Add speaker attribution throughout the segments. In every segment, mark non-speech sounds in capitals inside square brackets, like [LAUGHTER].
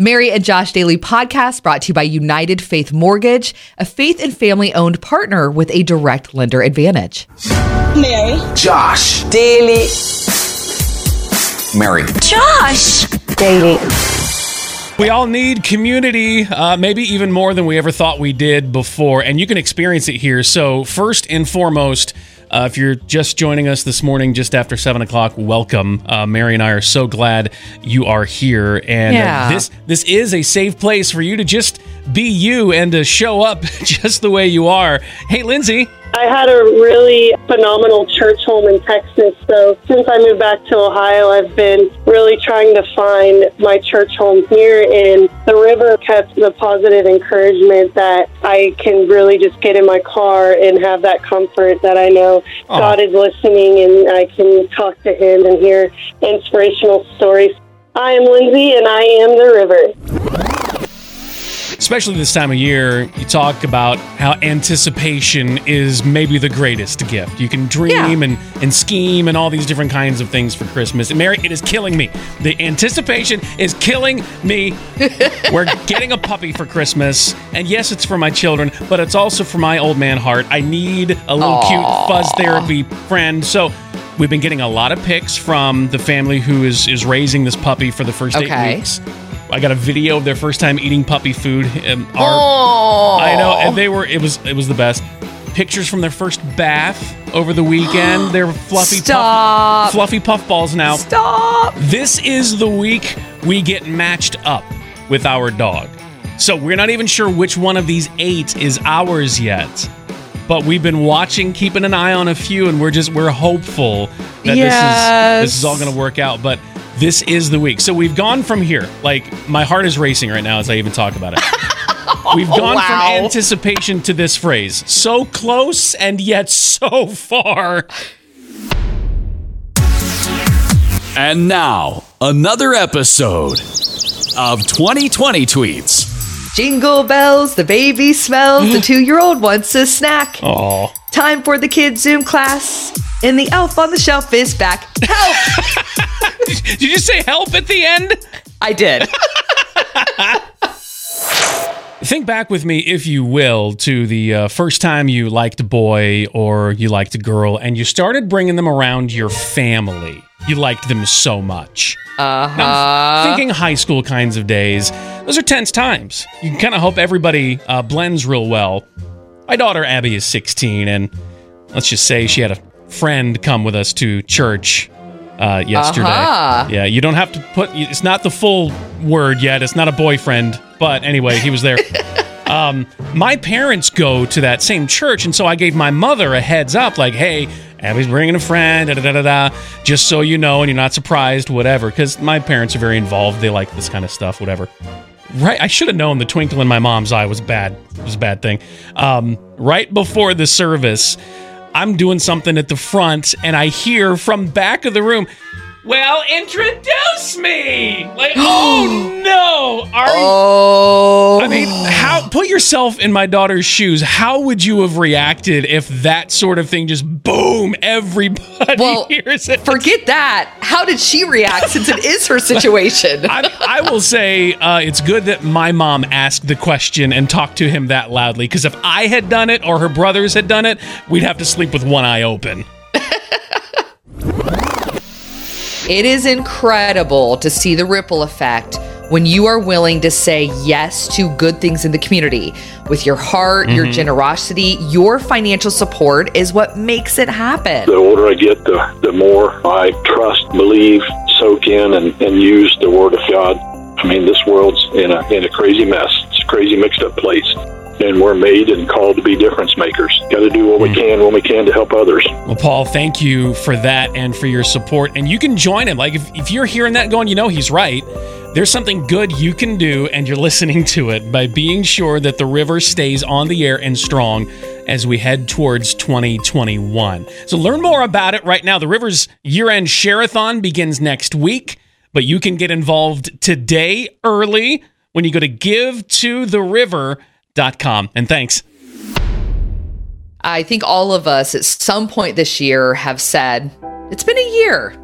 Speaker 1: Mary and Josh Daily podcast brought to you by United Faith Mortgage, a faith and family owned partner with a direct lender advantage.
Speaker 2: Mary.
Speaker 3: Josh.
Speaker 4: Daily.
Speaker 3: Mary.
Speaker 2: Josh.
Speaker 4: Daily.
Speaker 5: We all need community, uh, maybe even more than we ever thought we did before, and you can experience it here. So, first and foremost, uh, if you're just joining us this morning, just after seven o'clock, welcome. Uh, Mary and I are so glad you are here, and uh, this this is a safe place for you to just be you and to show up [LAUGHS] just the way you are. Hey, Lindsay.
Speaker 6: I had a really phenomenal church home in Texas. So since I moved back to Ohio, I've been really trying to find my church home here. And the river kept the positive encouragement that I can really just get in my car and have that comfort that I know. God is listening and I can talk to Him and hear inspirational stories. I am Lindsay and I am the river.
Speaker 5: Especially this time of year, you talk about how anticipation is maybe the greatest gift. You can dream
Speaker 1: Yeah.
Speaker 5: and, and scheme and all these different kinds of things for Christmas. And Mary, it is killing me. The anticipation is killing me. [LAUGHS] We're getting a puppy for Christmas. And yes, it's for my children, but it's also for my old man heart. I need a little cute fuzz therapy friend. So we've been getting a lot of pics from the family who is, is raising this puppy for the first
Speaker 1: Okay.
Speaker 5: eight weeks. I got a video of their first time eating puppy food. And our,
Speaker 1: Oh,
Speaker 5: I know, and they were. It was. It was the best. Pictures from their first bath over the weekend. They're fluffy,
Speaker 1: Stop.
Speaker 5: puff, fluffy puffballs now.
Speaker 1: Stop.
Speaker 5: This is the week we get matched up with our dog. So we're not even sure which one of these eight is ours yet. But we've been watching, keeping an eye on a few, and we're just we're hopeful that
Speaker 1: Yes.
Speaker 5: this is this is all going to work out. But this is the week. So we've gone from here. Like my heart is racing right now as I even talk about it. [LAUGHS] We've gone
Speaker 1: Wow.
Speaker 5: from anticipation to this phrase. So close and yet so far.
Speaker 3: And now, another episode of 2020 Tweets.
Speaker 1: Jingle bells, the baby smells, the [GASPS] two year old wants a snack.
Speaker 5: Oh.
Speaker 1: Time for the kids' Zoom class. And the elf on the shelf is back. Help! [LAUGHS]
Speaker 5: Did you say help at the end?
Speaker 1: I did.
Speaker 5: Think back with me, if you will, to the uh, first time you liked a boy or you liked a girl and you started bringing them around your family. You liked them so much.
Speaker 1: Uh huh.
Speaker 5: Thinking high school kinds of days. Those are tense times. You can kind of hope everybody uh, blends real well. My daughter Abby is 16, and let's just say she had a friend come with us to church uh, yesterday.
Speaker 1: Uh-huh.
Speaker 5: Yeah, you don't have to put. It's not the full word yet. It's not a boyfriend, but anyway, he was there. [LAUGHS] um, my parents go to that same church, and so I gave my mother a heads up, like, "Hey, Abby's bringing a friend, da da da da, just so you know, and you're not surprised, whatever." Because my parents are very involved; they like this kind of stuff, whatever. Right, I should have known the twinkle in my mom's eye was bad. It was a bad thing. Um, right before the service, I'm doing something at the front, and I hear from back of the room, "Well, introduce me!" Like, oh [GASPS] no, are
Speaker 1: Oh.
Speaker 5: I mean, how put yourself in my daughter's shoes? How would you have reacted if that sort of thing just boom, everybody [LAUGHS]
Speaker 1: Well,
Speaker 5: hears it?
Speaker 1: Forget that. How did she react since it is her situation? [LAUGHS]
Speaker 5: I, I will say uh, it's good that my mom asked the question and talked to him that loudly because if I had done it or her brothers had done it, we'd have to sleep with one eye open.
Speaker 1: It is incredible to see the ripple effect when you are willing to say yes to good things in the community. With your heart, your mm-hmm. generosity, your financial support is what makes it happen.
Speaker 7: the older I get, the, the more I trust, believe, soak in, and, and use the Word of God. I mean, this world's in a, in a crazy mess. It's a crazy mixed up place. And we're made and called to be difference makers. Got to do what we hmm. can when we can to help others.
Speaker 5: Well, Paul, thank you for that and for your support. And you can join him. Like, if, if you're hearing that going, you know he's right. There's something good you can do, and you're listening to it by being sure that the river stays on the air and strong as we head towards 2021. So, learn more about it right now. The river's year end share-a-thon begins next week, but you can get involved today early when you go to givetotheriver.com. And thanks.
Speaker 1: I think all of us at some point this year have said, it's been a year.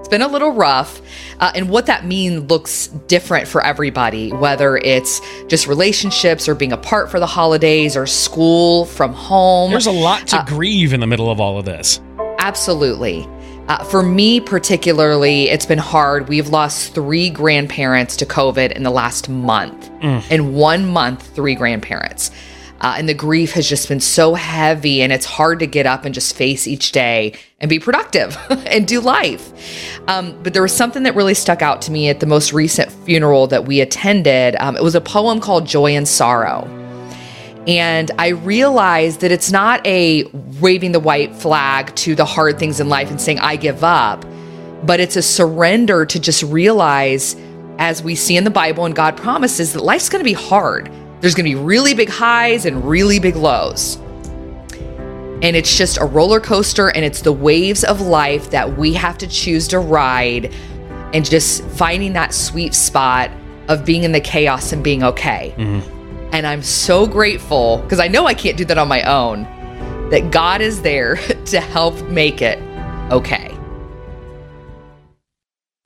Speaker 1: It's been a little rough. Uh, and what that means looks different for everybody, whether it's just relationships or being apart for the holidays or school from home.
Speaker 5: There's a lot to grieve in the middle of all of this.
Speaker 1: Absolutely. Uh, for me, particularly, it's been hard. We've lost three grandparents to COVID in the last month. In one month, three grandparents. Uh, and the grief has just been so heavy, and it's hard to get up and just face each day and be productive [LAUGHS] and do life. Um, but there was something that really stuck out to me at the most recent funeral that we attended. Um, it was a poem called Joy and Sorrow. And I realized that it's not a waving the white flag to the hard things in life and saying, I give up, but it's a surrender to just realize, as we see in the Bible and God promises, that life's to be hard. There's to be really big highs and really big lows. And it's just a roller coaster, and it's the waves of life that we have to choose to ride and just finding that sweet spot of being in the chaos and being okay. Mm-hmm. And I'm so grateful because I know I can't do that on my own, that God is there [LAUGHS] to help make it okay.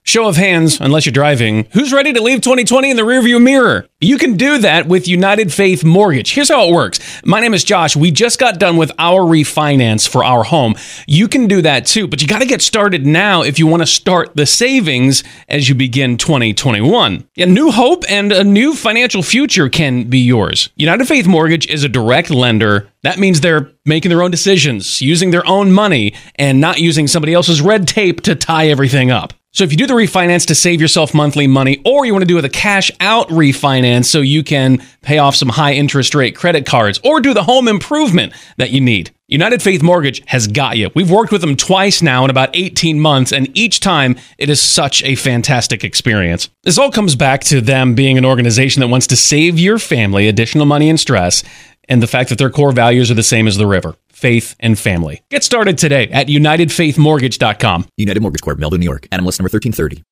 Speaker 5: Show of hands, unless you're driving, who's ready to leave 2020 in the rearview mirror? You can do that with United Faith Mortgage. Here's how it works. My name is Josh. We just got done with our refinance for our home. You can do that too, but you got to get started now if you want to start the savings as you begin 2021. A new hope and a new financial future can be yours. United Faith Mortgage is a direct lender. That means they're making their own decisions, using their own money, and not using somebody else's red tape to tie everything up. So if you do the refinance to save yourself monthly money, or you want to do the cash out refinance so you can pay off some high interest rate credit cards, or do the home improvement that you need, United Faith Mortgage has got you. We've worked with them twice now in about 18 months, and each time it is such a fantastic experience. This all comes back to them being an organization that wants to save your family additional money and stress, and the fact that their core values are the same as the river faith and family. Get started today at UnitedFaithMortgage.com.
Speaker 4: United Mortgage Corp, Melville, New York. NMLS number 1330.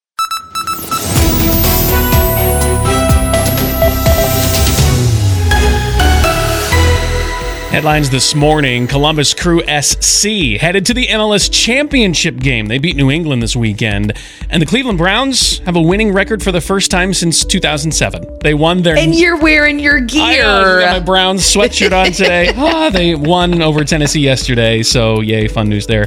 Speaker 5: Headlines this morning Columbus Crew SC headed to the MLS Championship game. They beat New England this weekend. And the Cleveland Browns have a winning record for the first time since 2007. They won their.
Speaker 1: And you're wearing your gear.
Speaker 5: I got my Browns sweatshirt on today. [LAUGHS] ah, they won over Tennessee yesterday, so yay, fun news there.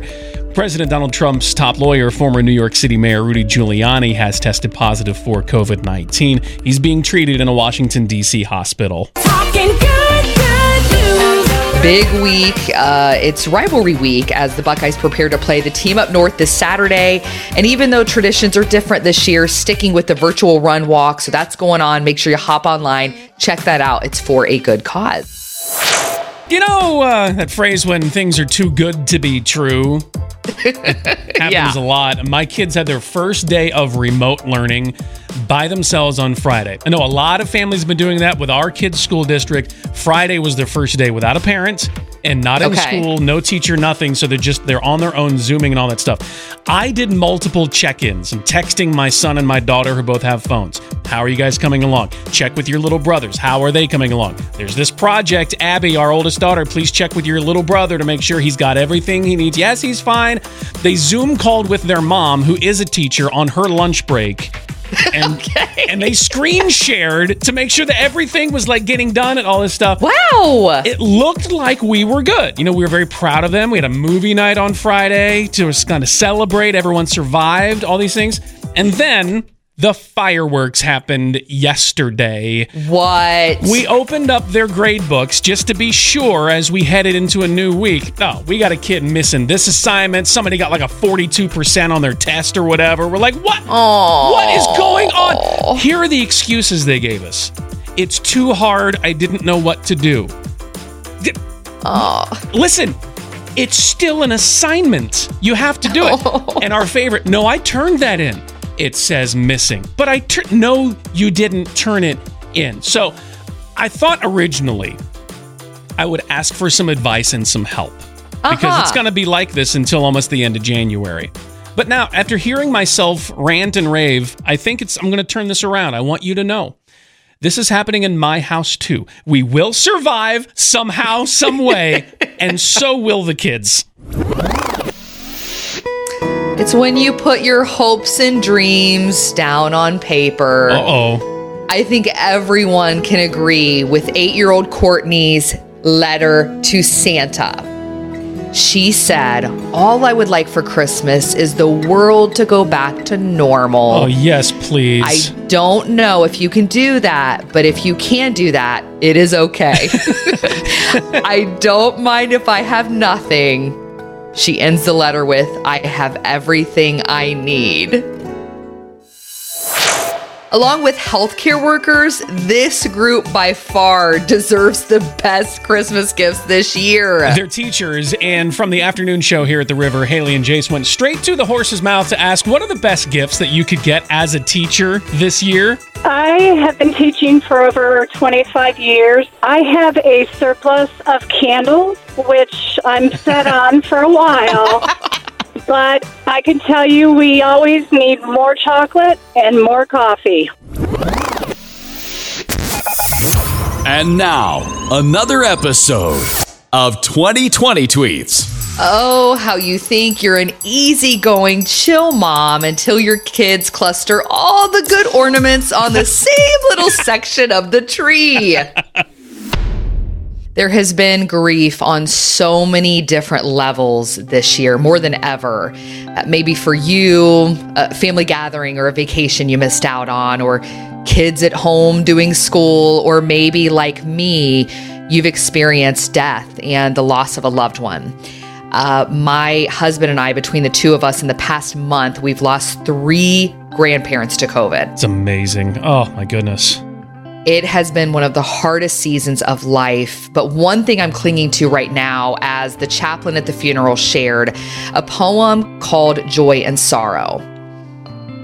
Speaker 5: President Donald Trump's top lawyer, former New York City Mayor Rudy Giuliani, has tested positive for COVID 19. He's being treated in a Washington, D.C. hospital.
Speaker 1: Big week. Uh, it's rivalry week as the Buckeyes prepare to play the team up north this Saturday. And even though traditions are different this year, sticking with the virtual run walk. So that's going on. Make sure you hop online, check that out. It's for a good cause.
Speaker 5: You know uh, that phrase when things are too good to be true? [LAUGHS] happens
Speaker 1: Yeah.
Speaker 5: a lot. My kids had their first day of remote learning by themselves on Friday. I know a lot of families have been doing that with our kids' school district. Friday was their first day without a parent and not in
Speaker 1: Okay.
Speaker 5: school, no teacher, nothing. So they're just they're on their own zooming and all that stuff. I did multiple check-ins and texting my son and my daughter who both have phones. How are you guys coming along? Check with your little brothers. How are they coming along? There's this project, Abby, our oldest daughter. Please check with your little brother to make sure he's got everything he needs. Yes, he's fine. They Zoom called with their mom, who is a teacher, on her lunch break. And, [LAUGHS] and they screen shared to make sure that everything was like getting done and all this stuff
Speaker 1: Wow.
Speaker 5: it looked like we were good. You know, we were very proud of them. We had a movie night on Friday to just kind of celebrate. Everyone survived, all these things. And then the fireworks happened yesterday.
Speaker 1: what?
Speaker 5: We opened up their grade books just to be sure as we headed into a new week. Oh, we got a kid missing this assignment. Somebody got like a 42% on their test or whatever. We're like, what? What is going on? Here are the excuses they gave us. It's too hard. I didn't know what to do. D- Listen, it's still an assignment. You have to do it. [LAUGHS] And our favorite, no, I turned that in. It says missing, but I tur- no, you didn't turn it in. So I thought originally I would ask for some advice and some help because
Speaker 1: Uh-huh.
Speaker 5: it's going to be like this until almost the end of January. But now, after hearing myself rant and rave, I think it's I'm going to turn this around. I want you to know. This is happening in my house too. We will survive somehow, some way, and so will the kids.
Speaker 1: It's when you put your hopes and dreams down on paper.
Speaker 5: Uh oh.
Speaker 1: I think everyone can agree with eight year old Courtney's letter to Santa. She said, All I would like for Christmas is the world to go back to normal.
Speaker 5: Oh, yes, please.
Speaker 1: I don't know if you can do that, but if you can do that, it is okay. [LAUGHS] [LAUGHS] I don't mind if I have nothing. She ends the letter with, I have everything I need. Along with healthcare workers, this group by far deserves the best Christmas gifts this year.
Speaker 5: They're teachers, and from the afternoon show here at the river, Haley and Jace went straight to the horse's mouth to ask what are the best gifts that you could get as a teacher this year?
Speaker 8: I have been teaching for over 25 years. I have a surplus of candles, which I'm set on for a while. [LAUGHS] But I can tell you, we always need more chocolate and more coffee.
Speaker 3: And now, another episode of 2020 Tweets.
Speaker 1: Oh, how you think you're an easygoing, chill mom until your kids cluster all the good ornaments on the [LAUGHS] same little section of the tree. There has been grief on so many different levels this year, more than ever. Uh, maybe for you, a family gathering or a vacation you missed out on, or kids at home doing school, or maybe like me, you've experienced death and the loss of a loved one. Uh, my husband and I, between the two of us in the past month, we've lost three grandparents to COVID.
Speaker 5: It's amazing. Oh, my goodness.
Speaker 1: It has been one of the hardest seasons of life. But one thing I'm clinging to right now, as the chaplain at the funeral shared, a poem called Joy and Sorrow.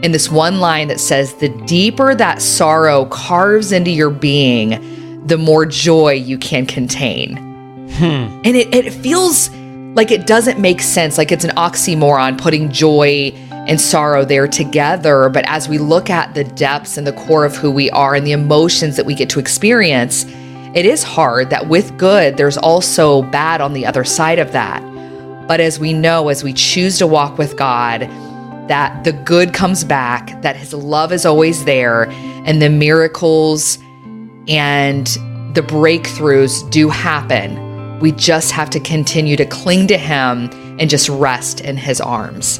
Speaker 1: In this one line that says, The deeper that sorrow carves into your being, the more joy you can contain. Hmm. And it, it feels like it doesn't make sense, like it's an oxymoron putting joy and sorrow there together. But as we look at the depths and the core of who we are and the emotions that we get to experience, it is hard that with good, there's also bad on the other side of that. But as we know, as we choose to walk with God, that the good comes back, that His love is always there, and the miracles and the breakthroughs do happen. We just have to continue to cling to Him and just rest in His arms.